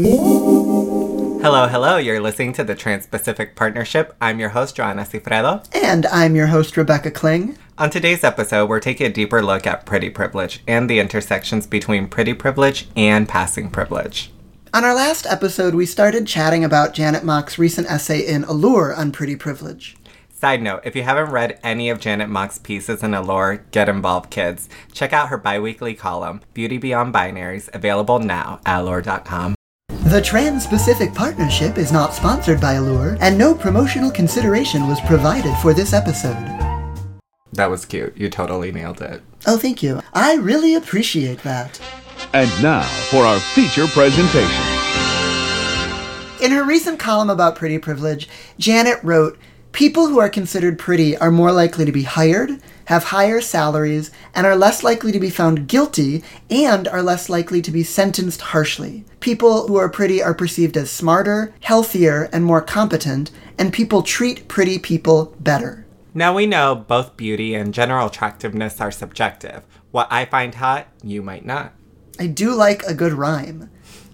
Hello, hello. You're listening to the Trans Specific Partnership. I'm your host, Joanna Cifredo. And I'm your host, Rebecca Kling. On today's episode, we're taking a deeper look at pretty privilege and the intersections between pretty privilege and passing privilege. On our last episode, we started chatting about Janet Mock's recent essay in Allure on pretty privilege. Side note, if you haven't read any of Janet Mock's pieces in Allure, get involved, kids. Check out her biweekly column, Beauty Beyond Binaries, available now at allure.com. The Trans Specific Partnership is not sponsored by Allure, and no promotional consideration was provided for this episode. That was cute. You totally nailed it. Oh, thank you. I really appreciate that. And now for our feature presentation. In her recent column about pretty privilege, Janet wrote People who are considered pretty are more likely to be hired, have higher salaries, and are less likely to be found guilty and are less likely to be sentenced harshly. People who are pretty are perceived as smarter, healthier, and more competent, and people treat pretty people better. Now we know both beauty and general attractiveness are subjective. What I find hot, you might not. I do like a good rhyme.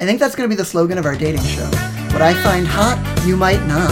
I think that's going to be the slogan of our dating show. What I find hot, you might not.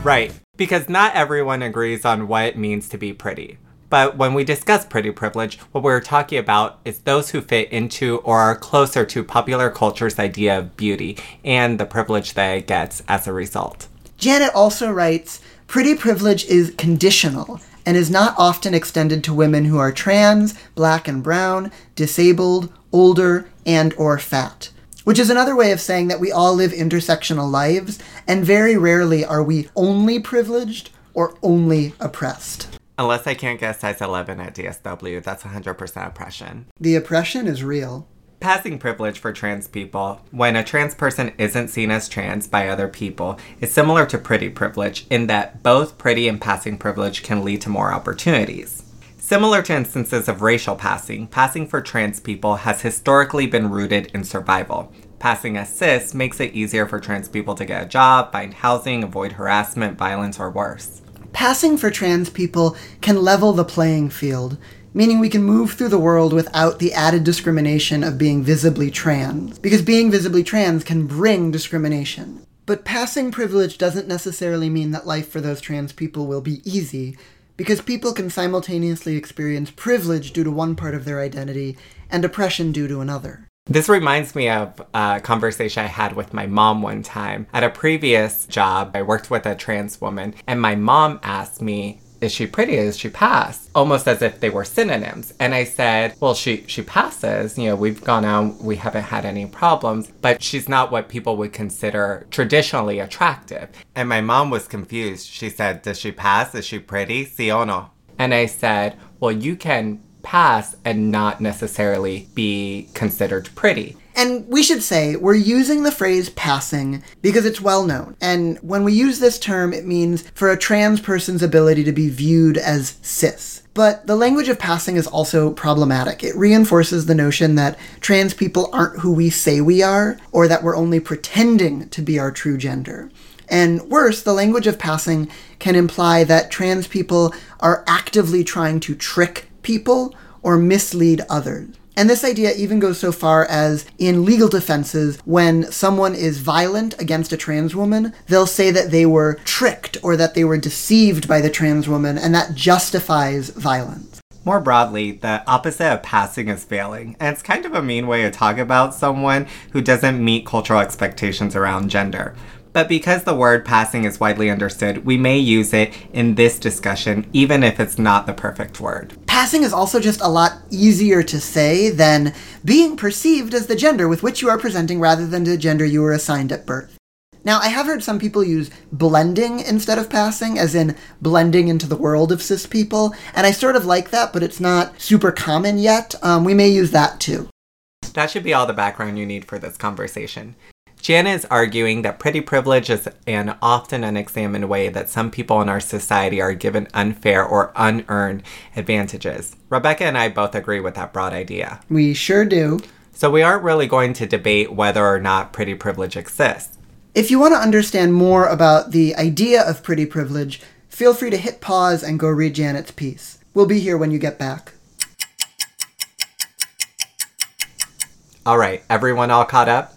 right, because not everyone agrees on what it means to be pretty. But when we discuss pretty privilege, what we're talking about is those who fit into or are closer to popular culture's idea of beauty and the privilege that it gets as a result. Janet also writes Pretty privilege is conditional and is not often extended to women who are trans, black and brown, disabled, older, and or fat. Which is another way of saying that we all live intersectional lives, and very rarely are we only privileged or only oppressed. Unless I can't get size 11 at DSW, that's 100% oppression. The oppression is real. Passing privilege for trans people, when a trans person isn't seen as trans by other people, is similar to pretty privilege in that both pretty and passing privilege can lead to more opportunities. Similar to instances of racial passing, passing for trans people has historically been rooted in survival. Passing as cis makes it easier for trans people to get a job, find housing, avoid harassment, violence, or worse. Passing for trans people can level the playing field, meaning we can move through the world without the added discrimination of being visibly trans, because being visibly trans can bring discrimination. But passing privilege doesn't necessarily mean that life for those trans people will be easy, because people can simultaneously experience privilege due to one part of their identity and oppression due to another. This reminds me of a conversation I had with my mom one time. At a previous job, I worked with a trans woman, and my mom asked me, is she pretty? Is she pass? Almost as if they were synonyms. And I said, well, she, she passes. You know, we've gone out, we haven't had any problems, but she's not what people would consider traditionally attractive. And my mom was confused. She said, does she pass? Is she pretty? Si o no? And I said, well, you can pass and not necessarily be considered pretty. And we should say we're using the phrase passing because it's well known. And when we use this term, it means for a trans person's ability to be viewed as cis. But the language of passing is also problematic. It reinforces the notion that trans people aren't who we say we are, or that we're only pretending to be our true gender. And worse, the language of passing can imply that trans people are actively trying to trick people or mislead others. And this idea even goes so far as in legal defenses, when someone is violent against a trans woman, they'll say that they were tricked or that they were deceived by the trans woman, and that justifies violence. More broadly, the opposite of passing is failing. And it's kind of a mean way to talk about someone who doesn't meet cultural expectations around gender. But because the word passing is widely understood, we may use it in this discussion, even if it's not the perfect word. Passing is also just a lot easier to say than being perceived as the gender with which you are presenting rather than the gender you were assigned at birth. Now, I have heard some people use blending instead of passing, as in blending into the world of cis people, and I sort of like that, but it's not super common yet. Um, we may use that too. That should be all the background you need for this conversation. Jana is arguing that pretty privilege is an often unexamined way that some people in our society are given unfair or unearned advantages. Rebecca and I both agree with that broad idea. We sure do. So we aren't really going to debate whether or not pretty privilege exists. If you want to understand more about the idea of pretty privilege, feel free to hit pause and go read Janet's piece. We'll be here when you get back. All right, everyone all caught up?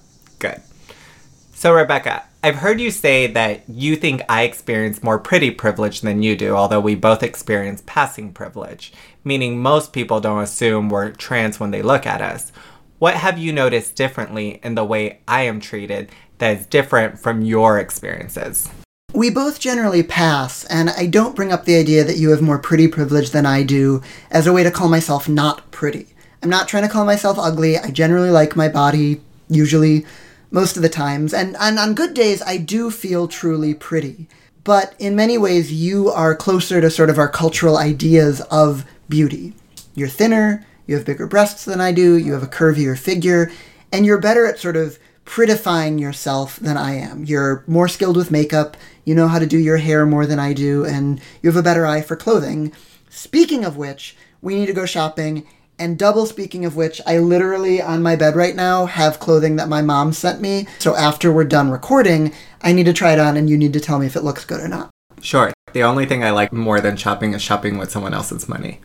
So, Rebecca, I've heard you say that you think I experience more pretty privilege than you do, although we both experience passing privilege, meaning most people don't assume we're trans when they look at us. What have you noticed differently in the way I am treated that is different from your experiences? We both generally pass, and I don't bring up the idea that you have more pretty privilege than I do as a way to call myself not pretty. I'm not trying to call myself ugly. I generally like my body, usually most of the times. And, and on good days, I do feel truly pretty. But in many ways, you are closer to sort of our cultural ideas of beauty. You're thinner, you have bigger breasts than I do, you have a curvier figure, and you're better at sort of prettifying yourself than I am. You're more skilled with makeup, you know how to do your hair more than I do, and you have a better eye for clothing. Speaking of which, we need to go shopping and double speaking of which, I literally on my bed right now have clothing that my mom sent me. So after we're done recording, I need to try it on and you need to tell me if it looks good or not. Sure. The only thing I like more than shopping is shopping with someone else's money.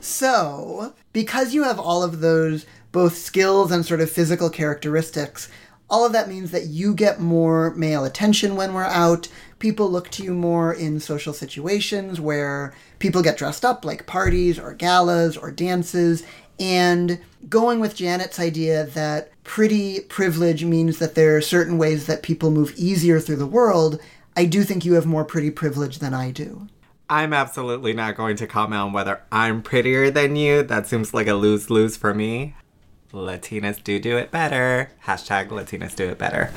So, because you have all of those both skills and sort of physical characteristics, all of that means that you get more male attention when we're out. People look to you more in social situations where people get dressed up, like parties or galas or dances. And going with Janet's idea that pretty privilege means that there are certain ways that people move easier through the world, I do think you have more pretty privilege than I do. I'm absolutely not going to comment on whether I'm prettier than you. That seems like a lose lose for me. Latinas do do it better. Hashtag Latinas do it better.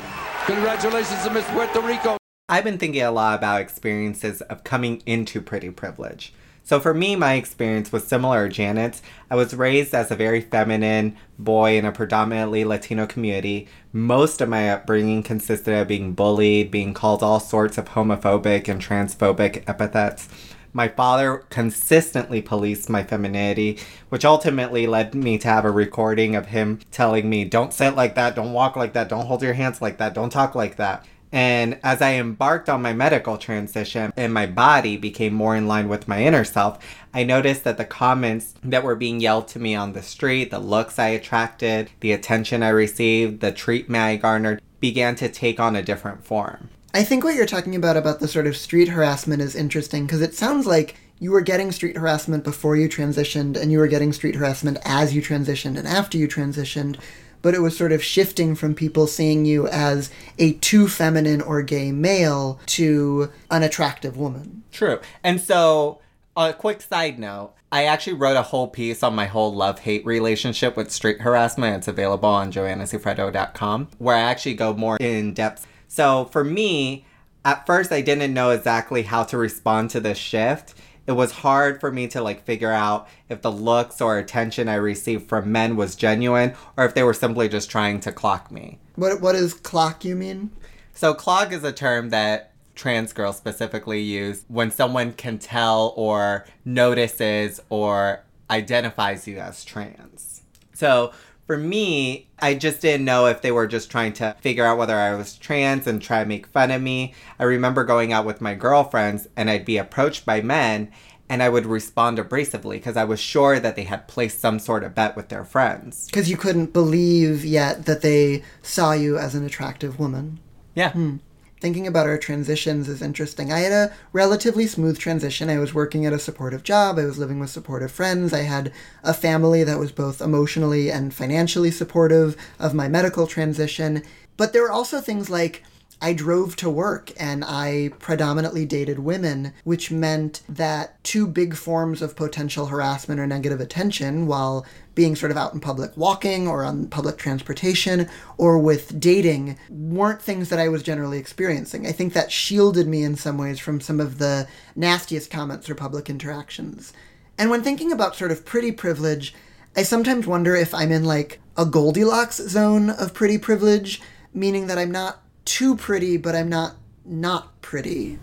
Congratulations to Miss Puerto Rico. I've been thinking a lot about experiences of coming into pretty privilege. So for me, my experience was similar to Janet's. I was raised as a very feminine boy in a predominantly Latino community. Most of my upbringing consisted of being bullied, being called all sorts of homophobic and transphobic epithets. My father consistently policed my femininity, which ultimately led me to have a recording of him telling me, don't sit like that, don't walk like that, don't hold your hands like that, don't talk like that. And as I embarked on my medical transition and my body became more in line with my inner self, I noticed that the comments that were being yelled to me on the street, the looks I attracted, the attention I received, the treatment I garnered, began to take on a different form. I think what you're talking about about the sort of street harassment is interesting because it sounds like you were getting street harassment before you transitioned and you were getting street harassment as you transitioned and after you transitioned but it was sort of shifting from people seeing you as a too feminine or gay male to an attractive woman. True. And so, a quick side note I actually wrote a whole piece on my whole love hate relationship with street harassment. It's available on joannacifredo.com, where I actually go more in depth. So, for me, at first, I didn't know exactly how to respond to this shift it was hard for me to like figure out if the looks or attention I received from men was genuine or if they were simply just trying to clock me. What what is clock you mean? So clock is a term that trans girls specifically use when someone can tell or notices or identifies you as trans. So for me, I just didn't know if they were just trying to figure out whether I was trans and try to make fun of me. I remember going out with my girlfriends and I'd be approached by men and I would respond abrasively because I was sure that they had placed some sort of bet with their friends. Because you couldn't believe yet that they saw you as an attractive woman. Yeah. Hmm thinking about our transitions is interesting. I had a relatively smooth transition. I was working at a supportive job, I was living with supportive friends, I had a family that was both emotionally and financially supportive of my medical transition. But there were also things like I drove to work and I predominantly dated women, which meant that two big forms of potential harassment or negative attention while being sort of out in public walking or on public transportation or with dating weren't things that I was generally experiencing. I think that shielded me in some ways from some of the nastiest comments or public interactions. And when thinking about sort of pretty privilege, I sometimes wonder if I'm in like a Goldilocks zone of pretty privilege, meaning that I'm not too pretty, but I'm not not pretty.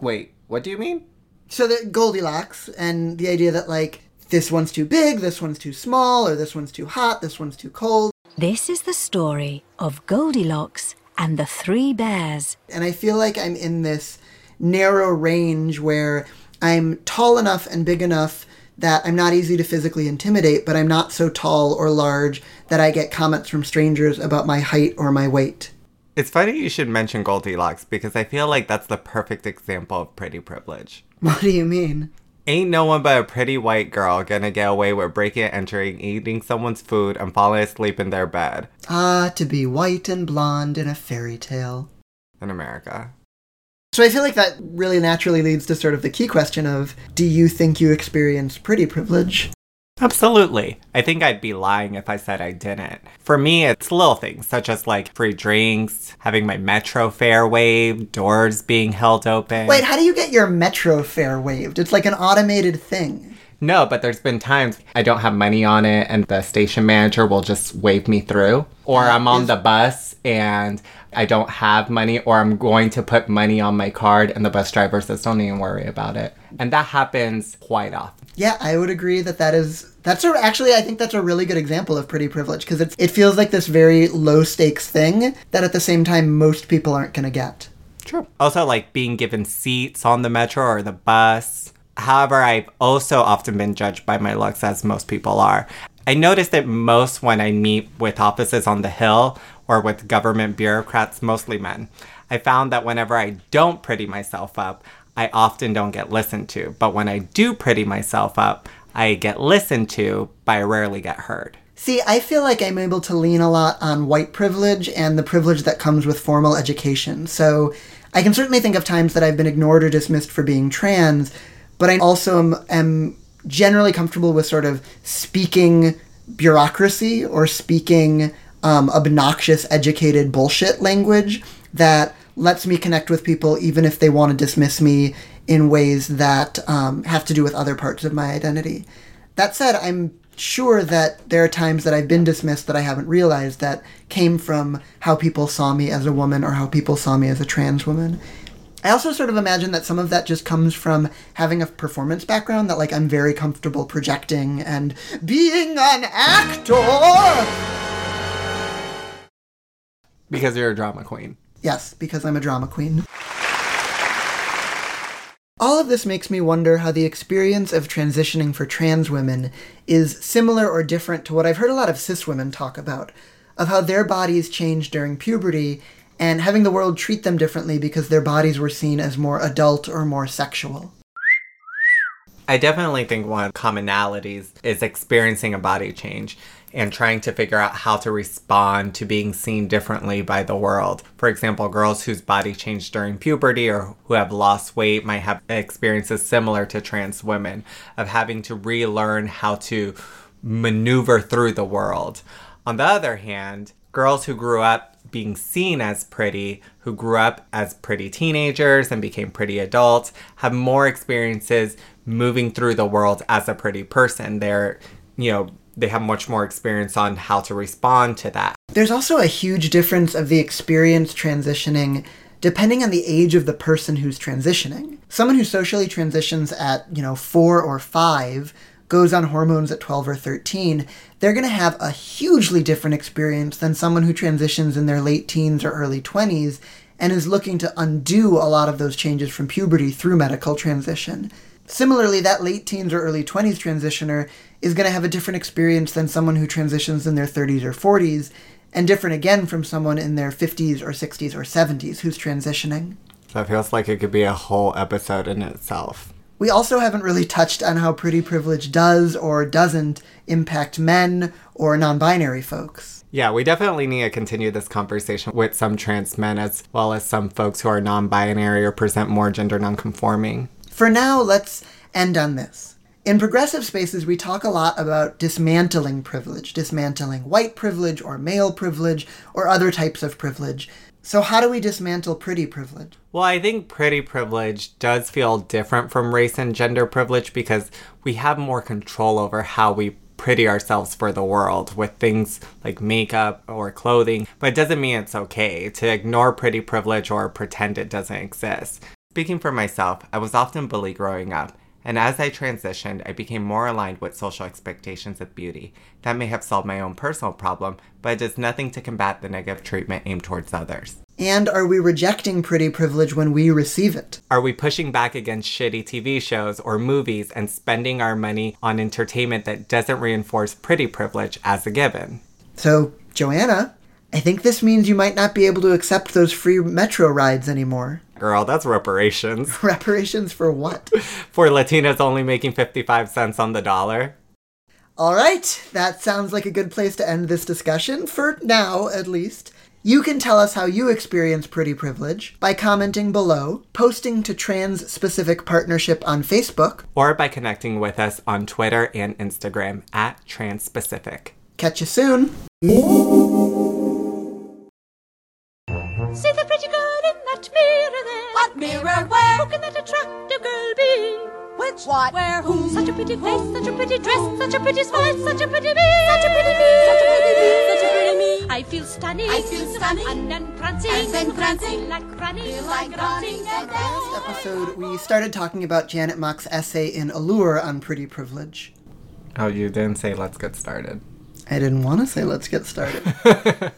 Wait, what do you mean? So that Goldilocks and the idea that like this one's too big, this one's too small, or this one's too hot, this one's too cold. This is the story of Goldilocks and the Three Bears. And I feel like I'm in this narrow range where I'm tall enough and big enough that I'm not easy to physically intimidate, but I'm not so tall or large that I get comments from strangers about my height or my weight. It's funny you should mention Goldilocks because I feel like that's the perfect example of pretty privilege. What do you mean? Ain't no one but a pretty white girl gonna get away with breaking and entering, eating someone's food, and falling asleep in their bed Ah, to be white and blonde in a fairy tale. in America. So I feel like that really naturally leads to sort of the key question of do you think you experience pretty privilege? Absolutely. I think I'd be lying if I said I didn't. For me, it's little things such as like free drinks, having my metro fare waived, doors being held open. Wait, how do you get your metro fare waived? It's like an automated thing. No, but there's been times I don't have money on it and the station manager will just wave me through. Or I'm on the bus and I don't have money or I'm going to put money on my card and the bus driver says don't even worry about it. And that happens quite often. Yeah, I would agree that that is that's a, actually I think that's a really good example of pretty privilege because it it feels like this very low stakes thing that at the same time most people aren't going to get. True. Also, like being given seats on the metro or the bus. However, I've also often been judged by my looks, as most people are. I notice that most when I meet with offices on the Hill or with government bureaucrats, mostly men, I found that whenever I don't pretty myself up, I often don't get listened to. But when I do pretty myself up, I get listened to, but I rarely get heard. See, I feel like I'm able to lean a lot on white privilege and the privilege that comes with formal education. So I can certainly think of times that I've been ignored or dismissed for being trans, but I also am, am generally comfortable with sort of speaking bureaucracy or speaking um, obnoxious, educated bullshit language that lets me connect with people even if they want to dismiss me in ways that um, have to do with other parts of my identity. That said, I'm sure that there are times that I've been dismissed that I haven't realized that came from how people saw me as a woman or how people saw me as a trans woman. I also sort of imagine that some of that just comes from having a performance background that like I'm very comfortable projecting and being an actor. Because you're a drama queen. Yes, because I'm a drama queen. All of this makes me wonder how the experience of transitioning for trans women is similar or different to what I've heard a lot of cis women talk about, of how their bodies change during puberty and having the world treat them differently because their bodies were seen as more adult or more sexual. I definitely think one of commonalities is experiencing a body change and trying to figure out how to respond to being seen differently by the world. For example, girls whose body changed during puberty or who have lost weight might have experiences similar to trans women of having to relearn how to maneuver through the world. On the other hand, girls who grew up being seen as pretty, who grew up as pretty teenagers and became pretty adults, have more experiences moving through the world as a pretty person. They're, you know, they have much more experience on how to respond to that. There's also a huge difference of the experience transitioning depending on the age of the person who's transitioning. Someone who socially transitions at, you know, 4 or 5 goes on hormones at 12 or 13, they're going to have a hugely different experience than someone who transitions in their late teens or early 20s and is looking to undo a lot of those changes from puberty through medical transition. Similarly, that late teens or early 20s transitioner is going to have a different experience than someone who transitions in their 30s or 40s, and different again from someone in their 50s or 60s or 70s who's transitioning. So it feels like it could be a whole episode in itself. We also haven't really touched on how pretty privilege does or doesn't impact men or non binary folks. Yeah, we definitely need to continue this conversation with some trans men as well as some folks who are non binary or present more gender non-conforming. For now, let's end on this. In progressive spaces, we talk a lot about dismantling privilege, dismantling white privilege or male privilege or other types of privilege. So, how do we dismantle pretty privilege? Well, I think pretty privilege does feel different from race and gender privilege because we have more control over how we pretty ourselves for the world with things like makeup or clothing, but it doesn't mean it's okay to ignore pretty privilege or pretend it doesn't exist. Speaking for myself, I was often bullied growing up, and as I transitioned, I became more aligned with social expectations of beauty. That may have solved my own personal problem, but it does nothing to combat the negative treatment aimed towards others. And are we rejecting pretty privilege when we receive it? Are we pushing back against shitty TV shows or movies and spending our money on entertainment that doesn't reinforce pretty privilege as a given? So, Joanna, I think this means you might not be able to accept those free metro rides anymore. Girl, that's reparations. Reparations for what? For Latinas only making 55 cents on the dollar. All right, that sounds like a good place to end this discussion, for now at least. You can tell us how you experience pretty privilege by commenting below, posting to Trans Specific Partnership on Facebook. Or by connecting with us on Twitter and Instagram at Trans Transpacific. Catch you soon. See the pretty girl in that mirror there. What mirror? Where? Who can that attractive girl be? Which? What? Where? Who? Such a pretty face, such a pretty dress, such a pretty smile, such a pretty me, such a pretty me, Such a pretty me, such a pretty me. I feel stunning, I feel stunning. and then prancing, And then prancing. Feel like running, Feel like running and Last episode, we started talking about Janet Mock's essay in Allure on pretty privilege. Oh, you didn't say let's get started. I didn't want to say let's get started.